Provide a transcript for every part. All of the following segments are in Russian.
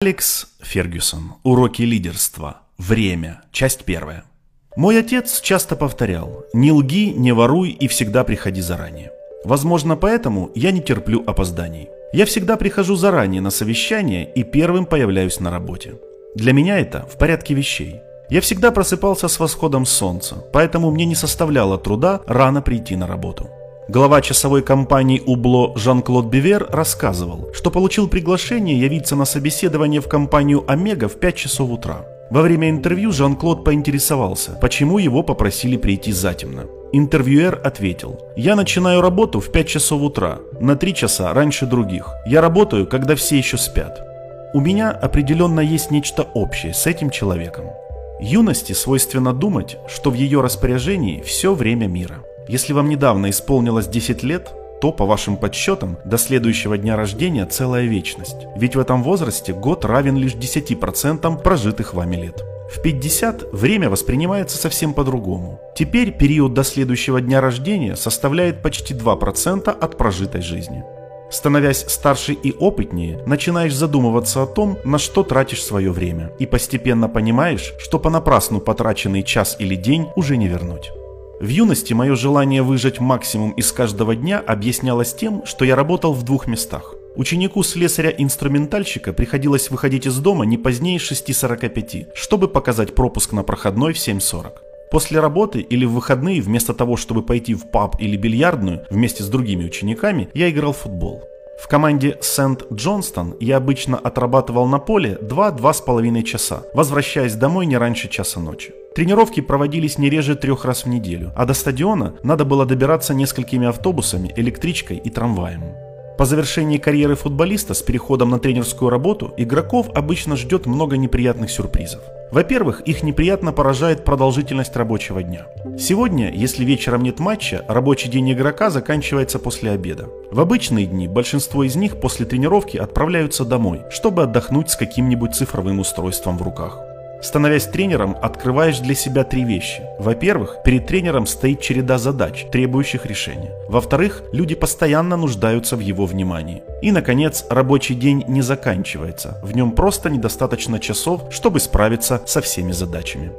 Алекс Фергюсон. Уроки лидерства. Время. Часть первая. Мой отец часто повторял «Не лги, не воруй и всегда приходи заранее». Возможно, поэтому я не терплю опозданий. Я всегда прихожу заранее на совещание и первым появляюсь на работе. Для меня это в порядке вещей. Я всегда просыпался с восходом солнца, поэтому мне не составляло труда рано прийти на работу. Глава часовой компании Убло Жан-Клод Бивер рассказывал, что получил приглашение явиться на собеседование в компанию Омега в 5 часов утра. Во время интервью Жан-Клод поинтересовался, почему его попросили прийти затемно. Интервьюер ответил, «Я начинаю работу в 5 часов утра, на 3 часа раньше других. Я работаю, когда все еще спят». У меня определенно есть нечто общее с этим человеком. Юности свойственно думать, что в ее распоряжении все время мира. Если вам недавно исполнилось 10 лет, то, по вашим подсчетам, до следующего дня рождения целая вечность. Ведь в этом возрасте год равен лишь 10% прожитых вами лет. В 50 время воспринимается совсем по-другому. Теперь период до следующего дня рождения составляет почти 2% от прожитой жизни. Становясь старше и опытнее, начинаешь задумываться о том, на что тратишь свое время, и постепенно понимаешь, что понапрасну потраченный час или день уже не вернуть. В юности мое желание выжать максимум из каждого дня объяснялось тем, что я работал в двух местах. Ученику слесаря-инструментальщика приходилось выходить из дома не позднее 6.45, чтобы показать пропуск на проходной в 7.40. После работы или в выходные, вместо того, чтобы пойти в паб или бильярдную вместе с другими учениками, я играл в футбол. В команде Сент-Джонстон я обычно отрабатывал на поле 2-2,5 часа, возвращаясь домой не раньше часа ночи. Тренировки проводились не реже трех раз в неделю, а до стадиона надо было добираться несколькими автобусами, электричкой и трамваем. По завершении карьеры футболиста с переходом на тренерскую работу игроков обычно ждет много неприятных сюрпризов. Во-первых, их неприятно поражает продолжительность рабочего дня. Сегодня, если вечером нет матча, рабочий день игрока заканчивается после обеда. В обычные дни большинство из них после тренировки отправляются домой, чтобы отдохнуть с каким-нибудь цифровым устройством в руках. Становясь тренером, открываешь для себя три вещи. Во-первых, перед тренером стоит череда задач, требующих решения. Во-вторых, люди постоянно нуждаются в его внимании. И, наконец, рабочий день не заканчивается. В нем просто недостаточно часов, чтобы справиться со всеми задачами.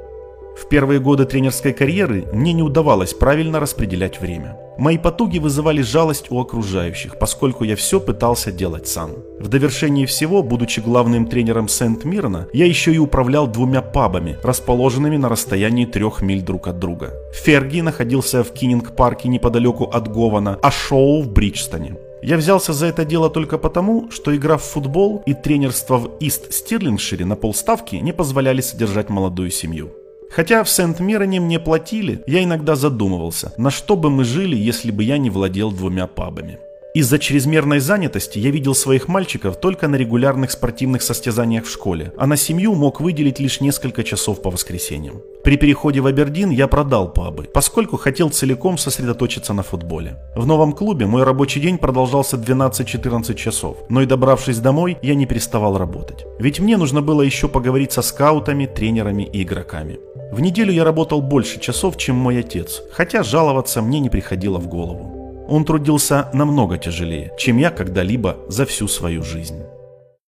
В первые годы тренерской карьеры мне не удавалось правильно распределять время. Мои потуги вызывали жалость у окружающих, поскольку я все пытался делать сам. В довершении всего, будучи главным тренером Сент-Миррена, я еще и управлял двумя пабами, расположенными на расстоянии трех миль друг от друга. Ферги находился в Киннинг-парке неподалеку от Гована, а Шоу в Бриджстоне. Я взялся за это дело только потому, что игра в футбол и тренерство в Ист-Стирлингшире на полставки не позволяли содержать молодую семью. Хотя в Сент-Мироне мне платили, я иногда задумывался, на что бы мы жили, если бы я не владел двумя пабами. Из-за чрезмерной занятости я видел своих мальчиков только на регулярных спортивных состязаниях в школе, а на семью мог выделить лишь несколько часов по воскресеньям. При переходе в Абердин я продал пабы, поскольку хотел целиком сосредоточиться на футболе. В новом клубе мой рабочий день продолжался 12-14 часов, но и добравшись домой, я не переставал работать. Ведь мне нужно было еще поговорить со скаутами, тренерами и игроками. В неделю я работал больше часов, чем мой отец, хотя жаловаться мне не приходило в голову. Он трудился намного тяжелее, чем я когда-либо за всю свою жизнь.